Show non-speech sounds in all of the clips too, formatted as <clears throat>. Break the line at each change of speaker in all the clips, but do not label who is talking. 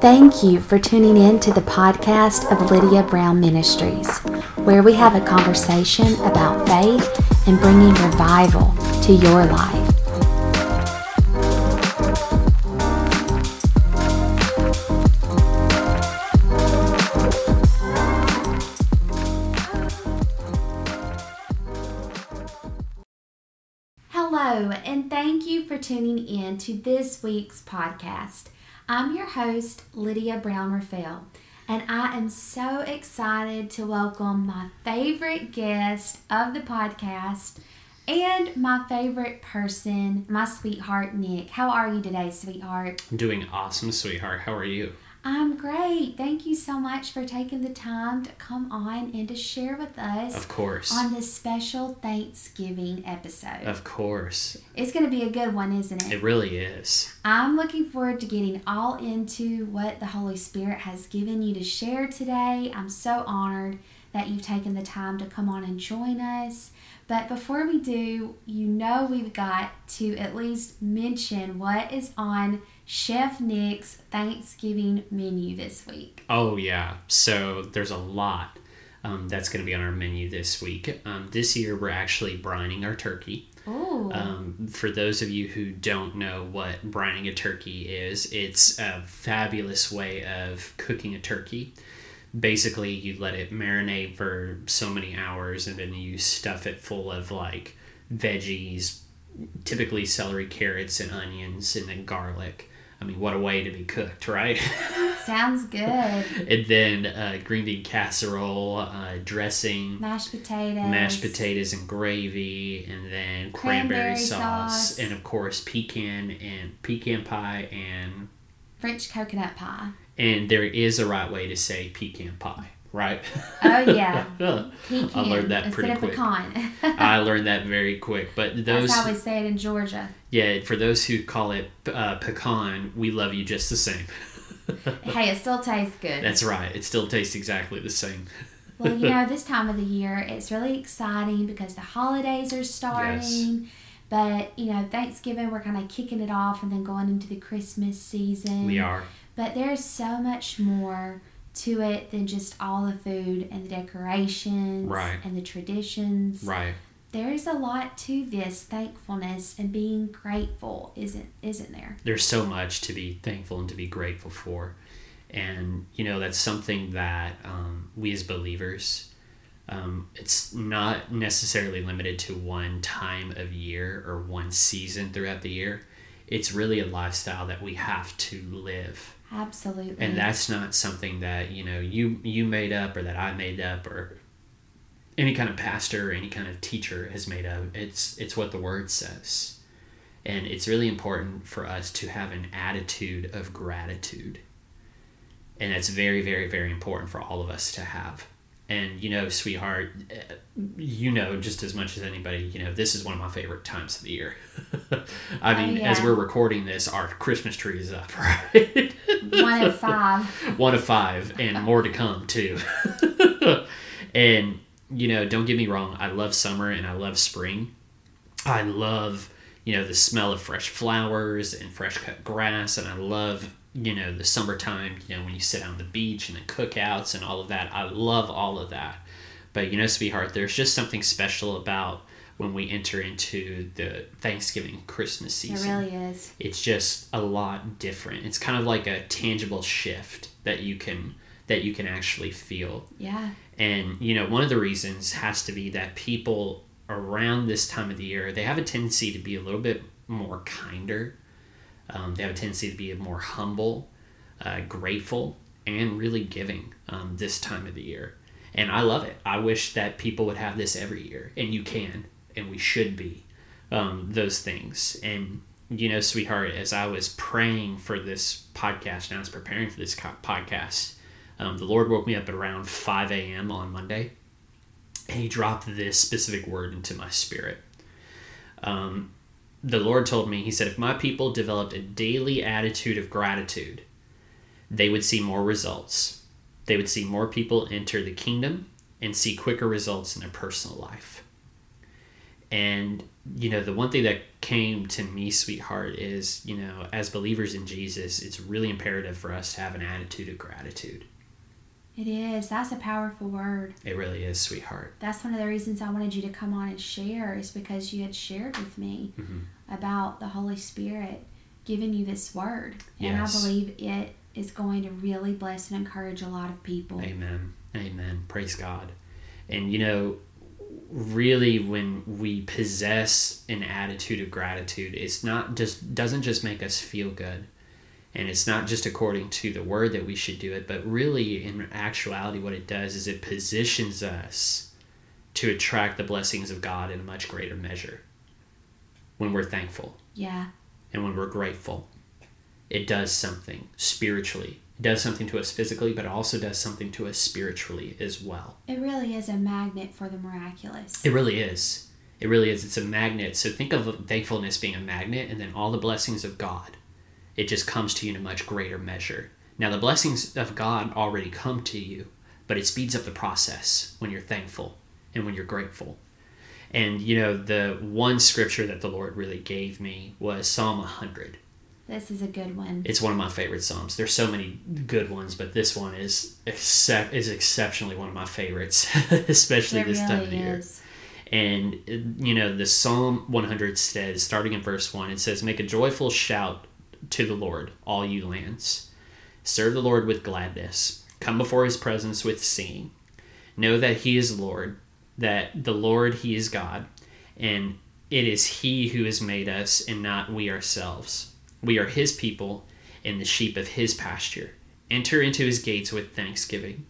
Thank you for tuning in to the podcast of Lydia Brown Ministries, where we have a conversation about faith and bringing revival to your life. Hello, and thank you for tuning in to this week's podcast. I'm your host, Lydia Brown Raphael, and I am so excited to welcome my favorite guest of the podcast and my favorite person, my sweetheart, Nick. How are you today, sweetheart?
I'm doing awesome, sweetheart. How are you?
I'm great. Thank you so much for taking the time to come on and to share with us
Of course.
on this special Thanksgiving episode.
Of course.
It's going to be a good one, isn't it?
It really is.
I'm looking forward to getting all into what the Holy Spirit has given you to share today. I'm so honored that you've taken the time to come on and join us. But before we do, you know we've got to at least mention what is on Chef Nick's Thanksgiving menu this week.
Oh, yeah. So there's a lot um, that's going to be on our menu this week. Um, this year, we're actually brining our turkey. Um, for those of you who don't know what brining a turkey is, it's a fabulous way of cooking a turkey. Basically, you let it marinate for so many hours and then you stuff it full of like veggies, typically celery, carrots, and onions, and then garlic. I mean, what a way to be cooked, right? <laughs>
Sounds good.
and then uh, green bean casserole, uh, dressing,
Mashed potatoes.
mashed potatoes and gravy, and then cranberry,
Cranberry
sauce,
sauce.
and of course pecan and pecan pie, and
French coconut pie.
And there is a right way to say pecan pie, right?
Oh, yeah. <laughs>
I
Pecan
learned that pretty
of
quick.
pecan. <laughs>
I learned that very quick. But those,
That's how we say it in Georgia.
yeah, for those who call it uh, pecan, we love you just the same. <laughs>
Hey, it still tastes good.
That's right. It still tastes exactly the same.
Well, you know, this time of the year, it's really exciting because the holidays are starting. But, you know, Thanksgiving, we're kind of kicking it off and then going into the Christmas season.
We are.
But there's so much more to it than just all the food and the decorations
Right.
and the traditions.
Right.
There's a lot to this thankfulness and being grateful, isn't isn't there?
there's so much to be thankful and to be grateful for and you know that's something that um, we as believers um, it's not necessarily limited to one time of year or one season throughout the year. It's really a lifestyle that we have to live.
Absolutely.
and that's not something that you know you you made up or that I made up or any kind of pastor or any kind of teacher has made up. It's it's what the word says. And it's really important for us to have an attitude of gratitude. And that's very very very important for all of us to have and you know sweetheart eh, you know just as much as anybody you know this is one of my favorite times of the year <laughs> i
Oh,
mean as
yeah.
we're recording this our christmas tree is up <laughs> right
one of five. <laughs>
one of five and more to come too and you know don't get me wrong i love summer and i love spring i love you know the smell of fresh flowers and fresh cut grass and i love you know the summertime you know when you sit on the beach and the cookouts and all of that i love all of that but you know sweetheart there's just something special about when we enter into the thanksgiving christmas season.
It really is.
it's just a lot different. It's kind of like a tangible shift that you can that you can actually feel.
Yeah.
And you know, one of the reasons has to be that people around this time of the year they have a tendency to be a little bit more kinder. Um, they have a tendency to be more humble, uh, grateful, and really giving um, this time of the year. And I love it. I wish that people would have this every year, and you can, and we should be um, those things. And you know, sweetheart, as I was praying for this podcast and I was preparing for this podcast, um, the Lord woke me up at around 5 a.m. on Monday, and He dropped this specific word into my spirit. Um, the Lord told me, He said, if my people developed a daily attitude of gratitude, they would see more results. They would see more people enter the kingdom and see quicker results in their personal life. And you know, the one thing that came to me, sweetheart, is, you know, as believers in Jesus, it's really imperative for us to have an attitude of gratitude.
It is. That's a powerful word.
It really is, sweetheart.
That's one of the reasons I wanted you to come on and share, is because you had shared with me
Mm-hmm.
about the Holy Spirit giving you this word. And I believe it is going to really bless and encourage a lot of people.
Amen. Amen. Praise God. And you know, really when we possess an attitude of gratitude, it's not just doesn't just make us feel good. And it's not just according to the word that we should do it, but really in actuality what it does is it positions us to attract the blessings of God in a much greater measure. When we're thankful
Yeah.
and when we're grateful, it does something spiritually. It does something to us physically, but it also does something to us spiritually as well.
It really is a magnet for the miraculous.
It really is. It really is. It's a magnet. So think of thankfulness being a magnet, and then all the blessings of God, it just comes to you in a much greater measure. Now, the blessings of God already come to you, but it speeds up the process when you're thankful and when you're grateful. And, you know, the one scripture that the Lord really gave me was Psalm 100.
This is a good one.
It's one of my favorite psalms. There's so many good ones, but this one is excep- is exceptionally one of my favorites, <laughs> especially
it
this time of
really
the year. And you know, the Psalm 100 says, starting in verse one, it says, "Make a joyful shout to the Lord, all you lands. Serve the Lord with gladness. Come before His presence with singing. Know that He is Lord, that the Lord He is God, and it is He who has made us, and not we ourselves. We are His people, and the sheep of His pasture. Enter into His gates with thanksgiving,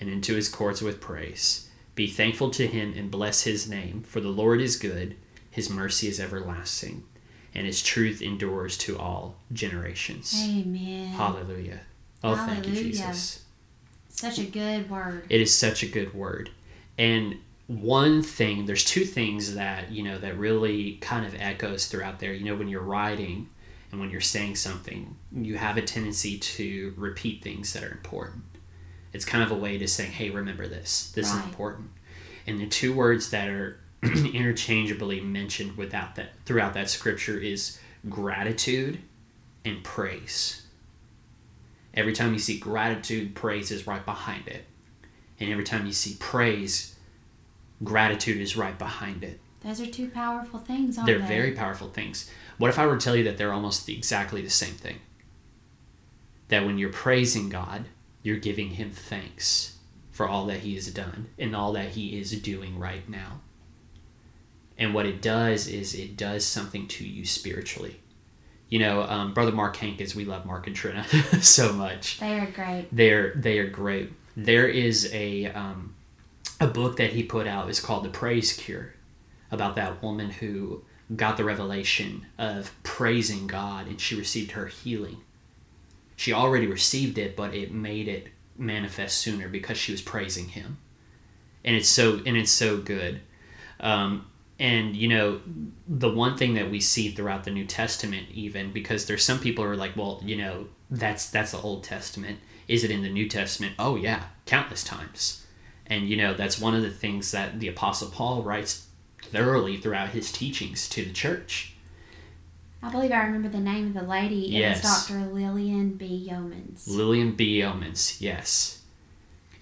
and into His courts with praise." Be thankful to him and bless his name, for the Lord is good, his mercy is everlasting, and his truth endures to all generations.
Amen.
Hallelujah. Oh, thank you, Jesus.
Such a good word.
It is such a good word. And one thing, there's two things that, you know, that really kind of echoes throughout there. You know, when you're writing and when you're saying something, you have a tendency to repeat things that are important. It's kind of a way to say, hey, remember this. This
Right.
is important. And the two words that are <clears throat> interchangeably mentioned without that throughout that scripture is gratitude and praise. Every time you see gratitude, praise is right behind it. And every time you see praise, gratitude is right behind it.
Those are two powerful things, aren't
They're
they?
very powerful things. What if I were to tell you that they're almost exactly the same thing? That when you're praising God, you're giving Him thanks for all that He has done and all that He is doing right now. And what it does is it does something to you spiritually. You know, um, Brother Mark Hankins, we love Mark and Trina <laughs> so much
They are great.
they're they are great. There is a um, a book that he put out. is called The Praise Cure, about that woman who got the revelation of praising God and she received her healing. She already received it, but it made it manifest sooner because she was praising Him, and it's so and it's so good. Um, and you know the one thing that we see throughout the new testament even because there's some people who are like well you know that's that's the old testament is it in the new testament oh yeah countless times and you know that's one of the things that the apostle paul writes thoroughly throughout his teachings to the church
I believe I remember the name of the lady.
Yes.
It was Dr. Lillian B. Yeomans.
lillian b Yeomans, yes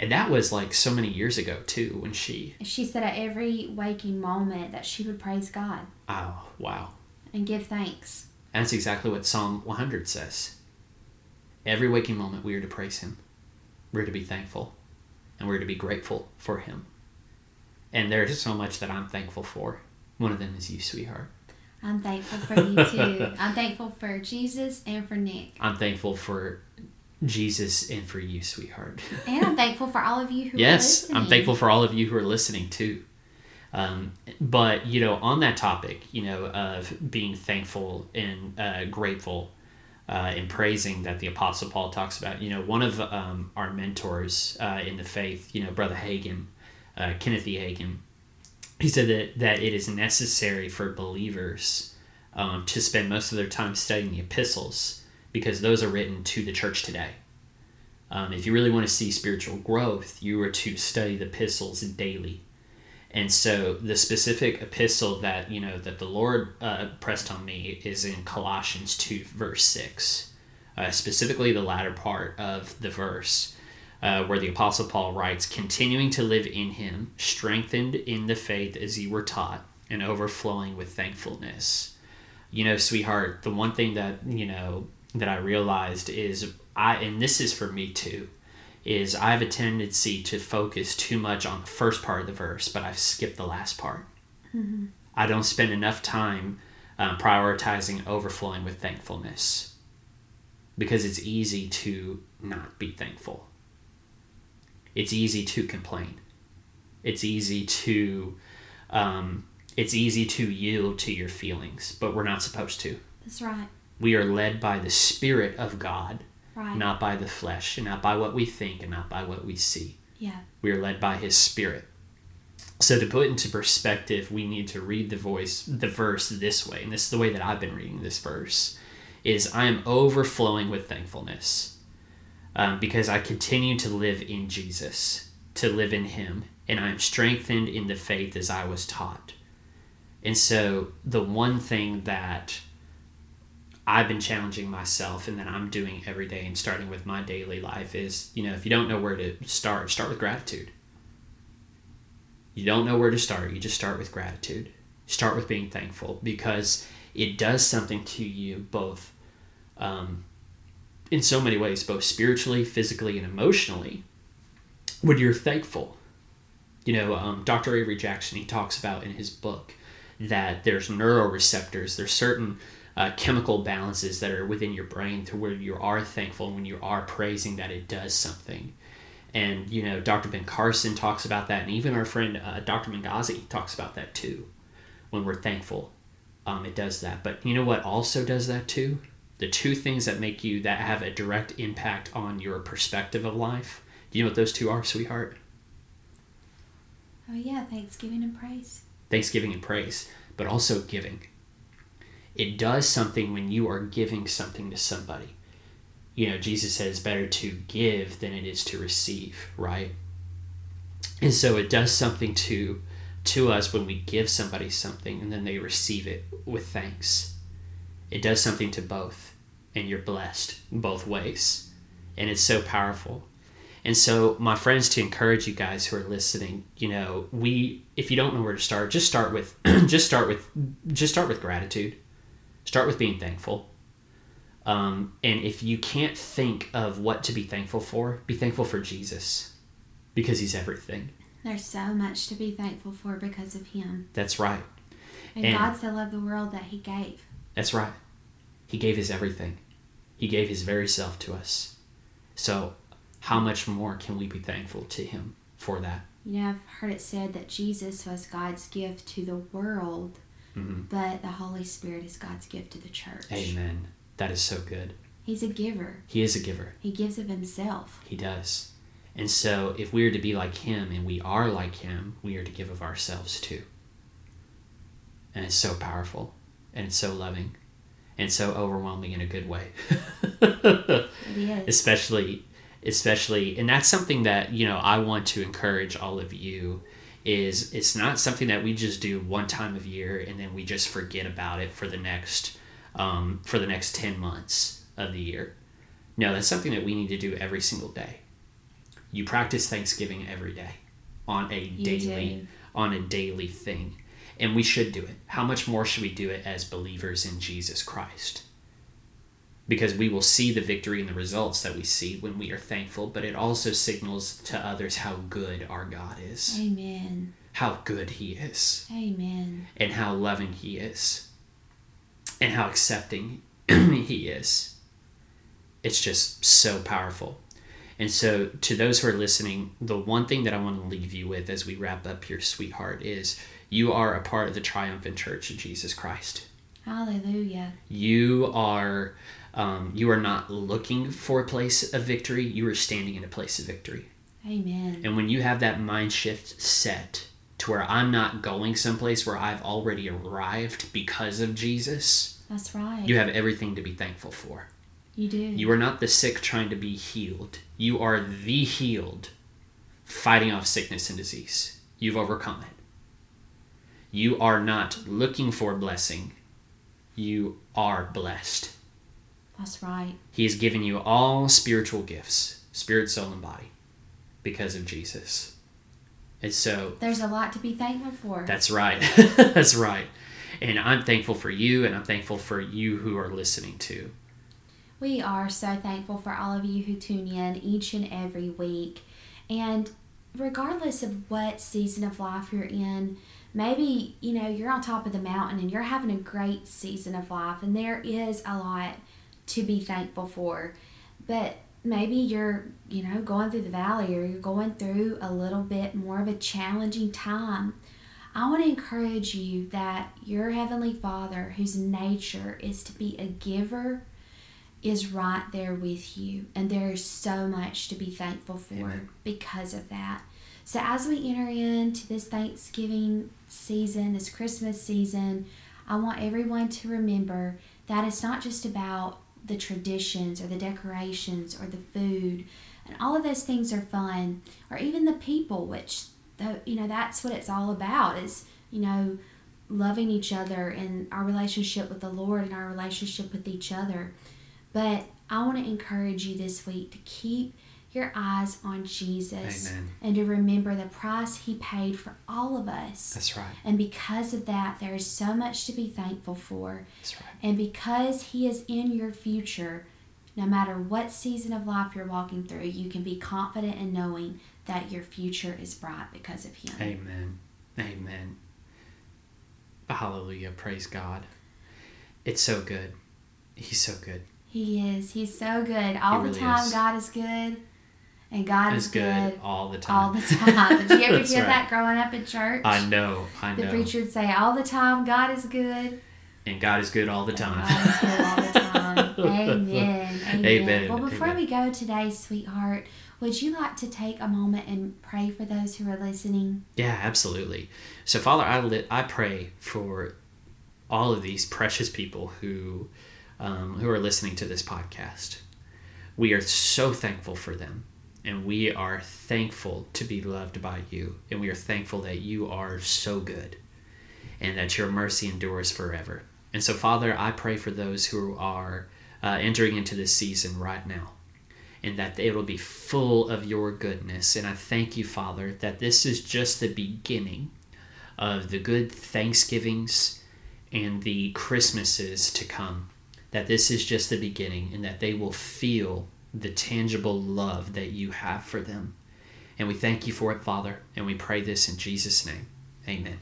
and that was like so many years ago too when she
She said at every waking moment that she would praise God
oh wow
and give thanks.
And that's exactly what Psalm 100 says. Every waking moment, we are to praise Him. We're to be thankful. And we're to be grateful for Him. And there's so much that I'm thankful for. One of them is you, sweetheart.
I'm thankful for you too. <laughs> I'm thankful for Jesus and for Nick.
I'm thankful for Jesus and for you, sweetheart. <laughs>
And I'm thankful for all of you who are
yes. I'm thankful for all of you who are listening too. Um, but you know, on that topic, you know, of being thankful and uh, grateful uh, and praising that the Apostle Paul talks about, you know, one of um, our mentors uh, in the faith, you know, Brother Hagin, uh, Kenneth E. Hagin, he said that that it is necessary for believers um, to spend most of their time studying the epistles because those are written to the church today. Um, if you really want to see spiritual growth, you are to study the epistles daily. And so the specific epistle that you know that the Lord uh, pressed on me is in Colossians two verse six, uh, specifically the latter part of the verse. Uh, where the Apostle Paul writes, continuing to live in him, strengthened in the faith as you were taught, and overflowing with thankfulness. You know, sweetheart, the one thing that, you know, that I realized is I, and this is for me too, is I have a tendency to focus too much on the first part of the verse, but I've skipped the last part. Mm-hmm. I don't spend enough time um, prioritizing overflowing with thankfulness because it's easy to not be thankful it's easy to complain. It's easy to um, it's easy to yield to your feelings, but we're not supposed to.
That's right.
We are led by the Spirit of God,
right.
not by the flesh, and not by what we think, and not by what we see.
Yeah.
We are led by His Spirit. So to put into perspective, we need to read the voice, the verse this way, and this is the way that I've been reading this verse: is I am overflowing with thankfulness um, because I continue to live in Jesus, to live in Him, and I am strengthened in the faith as I was taught. And so, the one thing that I've been challenging myself and that I'm doing every day and starting with my daily life is, you know, if you don't know where to start, start with gratitude. You don't know where to start, you just start with gratitude. Start with being thankful because it does something to you both um, in so many ways, both spiritually, physically, and emotionally, when you're thankful. You know, um, Dr. Avery Jackson, he talks about in his book that there's neuroreceptors, there's certain uh, chemical balances that are within your brain to where you are thankful when you are praising that it does something. And, you know, Dr. Ben Carson talks about that, and even our friend uh, Dr. Mangazi talks about that too. When we're thankful, um, it does that. But you know what also does that too? the two things that make you that have a direct impact on your perspective of life. Do you know what those two are, sweetheart?
Oh yeah, thanksgiving and praise.
Thanksgiving and praise, but also giving. It does something when you are giving something to somebody. You know, Jesus said it's better to give than it is to receive, right? And so it does something to to us when we give somebody something and then they receive it with thanks it does something to both and you're blessed both ways and it's so powerful and so my friends to encourage you guys who are listening you know we if you don't know where to start just start with <clears throat> just start with just start with gratitude start with being thankful um, and if you can't think of what to be thankful for be thankful for jesus because he's everything
there's so much to be thankful for because of him
that's right
and, and god so loved the world that he gave
that's right. He gave his everything. He gave his very self to us. So, how much more can we be thankful to him for that?
You know, I've heard it said that Jesus was God's gift to the world, mm-hmm. but the Holy Spirit is God's gift to the church.
Amen. That is so good.
He's a giver.
He is a giver.
He gives of himself.
He does. And so, if we are to be like him and we are like him, we are to give of ourselves too. And it's so powerful and it's so loving and so overwhelming in a good way. <laughs> it is. especially especially and that's something that, you know, I want to encourage all of you is it's not something that we just do one time of year and then we just forget about it for the next um, for the next 10 months of the year. No, that's something that we need to do every single day. You practice Thanksgiving every day on a you daily do. on a daily thing and we should do it. How much more should we do it as believers in Jesus Christ? Because we will see the victory and the results that we see when we are thankful, but it also signals to others how good our God is.
Amen.
How good He is.
Amen.
And how loving He is. And how accepting <clears throat> He is. It's just so powerful. And so, to those who are listening, the one thing that I want to leave you with as we wrap up here, sweetheart, is you are a part of the triumphant church of Jesus Christ.
Hallelujah.
You are um, you are not looking for a place of victory, you are standing in a place of victory.
Amen.
And when you have that mind shift set to where I'm not going someplace where I've already arrived because of Jesus.
That's right.
You have everything to be thankful for.
You do.
You are not the sick trying to be healed. You are the healed fighting off sickness and disease. You've overcome it You are not looking for blessing, you are blessed.
That's right.
He has given you all spiritual gifts spirit, soul, and body because of Jesus. And so
There's a lot to be thankful for.
that's right. <laughs> that's right. And I'm thankful for you, and I'm thankful for you who are listening too.
We are so thankful for all of you who tune in each and every week. And regardless of what season of life you're in, maybe, you know, you're on top of the mountain and you're having a great season of life, and there is a lot to be thankful for. But maybe you're, you know, going through the valley or you're going through a little bit more of a challenging time. I want to encourage you that your Heavenly Father, whose nature is to be a giver, is right there with you. And there is so much to be thankful for
Amen.
because of that. So, as we enter into this Thanksgiving season, this Christmas season, I want everyone to remember that it's not just about the traditions or the decorations or the food, and all of those things are fun, or even the people, which the, you know that's what it's all about is you know loving each other and our relationship with the Lord and our relationship with each other. But I want to encourage you this week to keep your eyes on Jesus
Amen.
and to remember the price he paid for all of us.
That's right.
And because of that, there is so much to be thankful for.
That's right.
And because He is in your future, no matter what season of life you're walking through, you can be confident in knowing that your future is bright because of Him.
Amen. Amen. Hallelujah. Praise God. It's so good. He's so good.
He is. He's so good. All
really
the time,
is.
God is good. And God is
good,
good
all the time.
all the time. Did you <laughs> ever hear
right.
that growing up in church?
I know. I
The
know.
preacher would say, All the time, God is good.
And God is good all the time.
God is good all the time. <laughs> Amen. Amen.
Amen.
Well, before
Amen.
we go today, sweetheart, would you like to take a moment and pray for those who are listening?
Yeah, absolutely. So, Father, I lit, I pray for all of these precious people who um, who are listening to this podcast. We are so thankful for them, and we are thankful to be loved by you, and we are thankful that you are so good, and that your mercy endures forever. And so, Father, I pray for those who are uh, entering into this season right now and that it will be full of your goodness. And I thank you, Father, that this is just the beginning of the good Thanksgivings and the Christmases to come. That this is just the beginning, and that they will feel the tangible love that you have for them. And we thank you for it, Father, and we pray this in Jesus' name. Amen.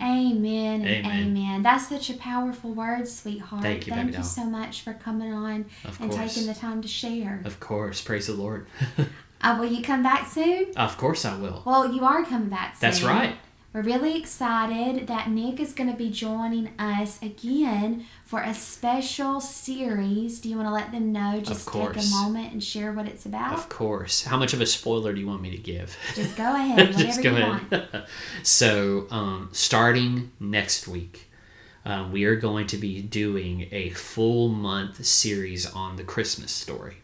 Amen
Amen.
amen. That's such a powerful word, sweetheart.
Thank you,
Thank you so much for coming on
Of
and
course.
taking the time to share.
Of course. Praise the Lord. <laughs>
Uh, will you come back soon?
of course I will.
Well, you are coming back soon.
That's right.
We're really excited that Nick is going to be joining us again for a special series. Do you want to let them know? Just take a moment and share what it's about.
Of course. How much of a spoiler do you want me to give?
Just go ahead, <laughs> whatever
Just go
you
ahead.
want. <laughs>
so, um, starting next week, uh, we are going to be doing a full month series on the Christmas story.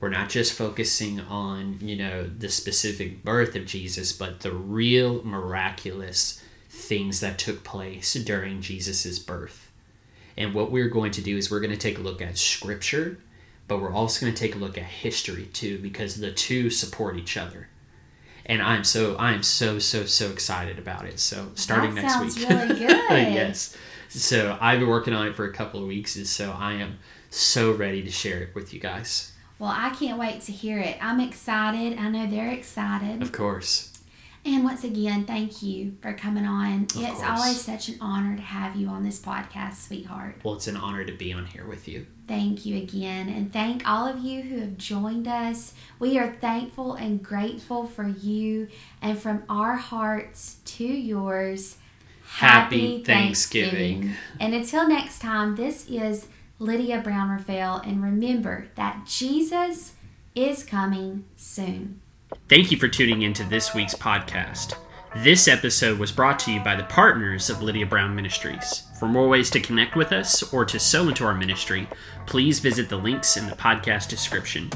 We're not just focusing on, you know, the specific birth of Jesus, but the real miraculous things that took place during Jesus' birth. And what we're going to do is we're going to take a look at scripture, but we're also going to take a look at history too, because the two support each other and I'm so I'm so so so excited about it. So starting
That
next
sounds
week,
really <laughs> good.
yes. So I've been working on it for a couple of weeks, and so I am so ready to share it with you guys.
Well, I can't wait to hear it. I'm excited. I know they're excited.
Of course,
And once again, thank you for coming on. it's
course.
always such an honor to have you on this podcast, sweetheart.
well, it's an honor to be on here with you.
Thank you again. And thank all of you who have joined us. We are thankful and grateful for you. And from our hearts to yours,
Happy Thanksgiving.
And until next time, this is Lydia Brown Raphael. And remember that Jesus is coming soon.
Thank you for tuning into this week's podcast. This episode was brought to you by the partners of Lydia Brown Ministries. For more ways to connect with us or to sow into our ministry, please visit the links in the podcast description.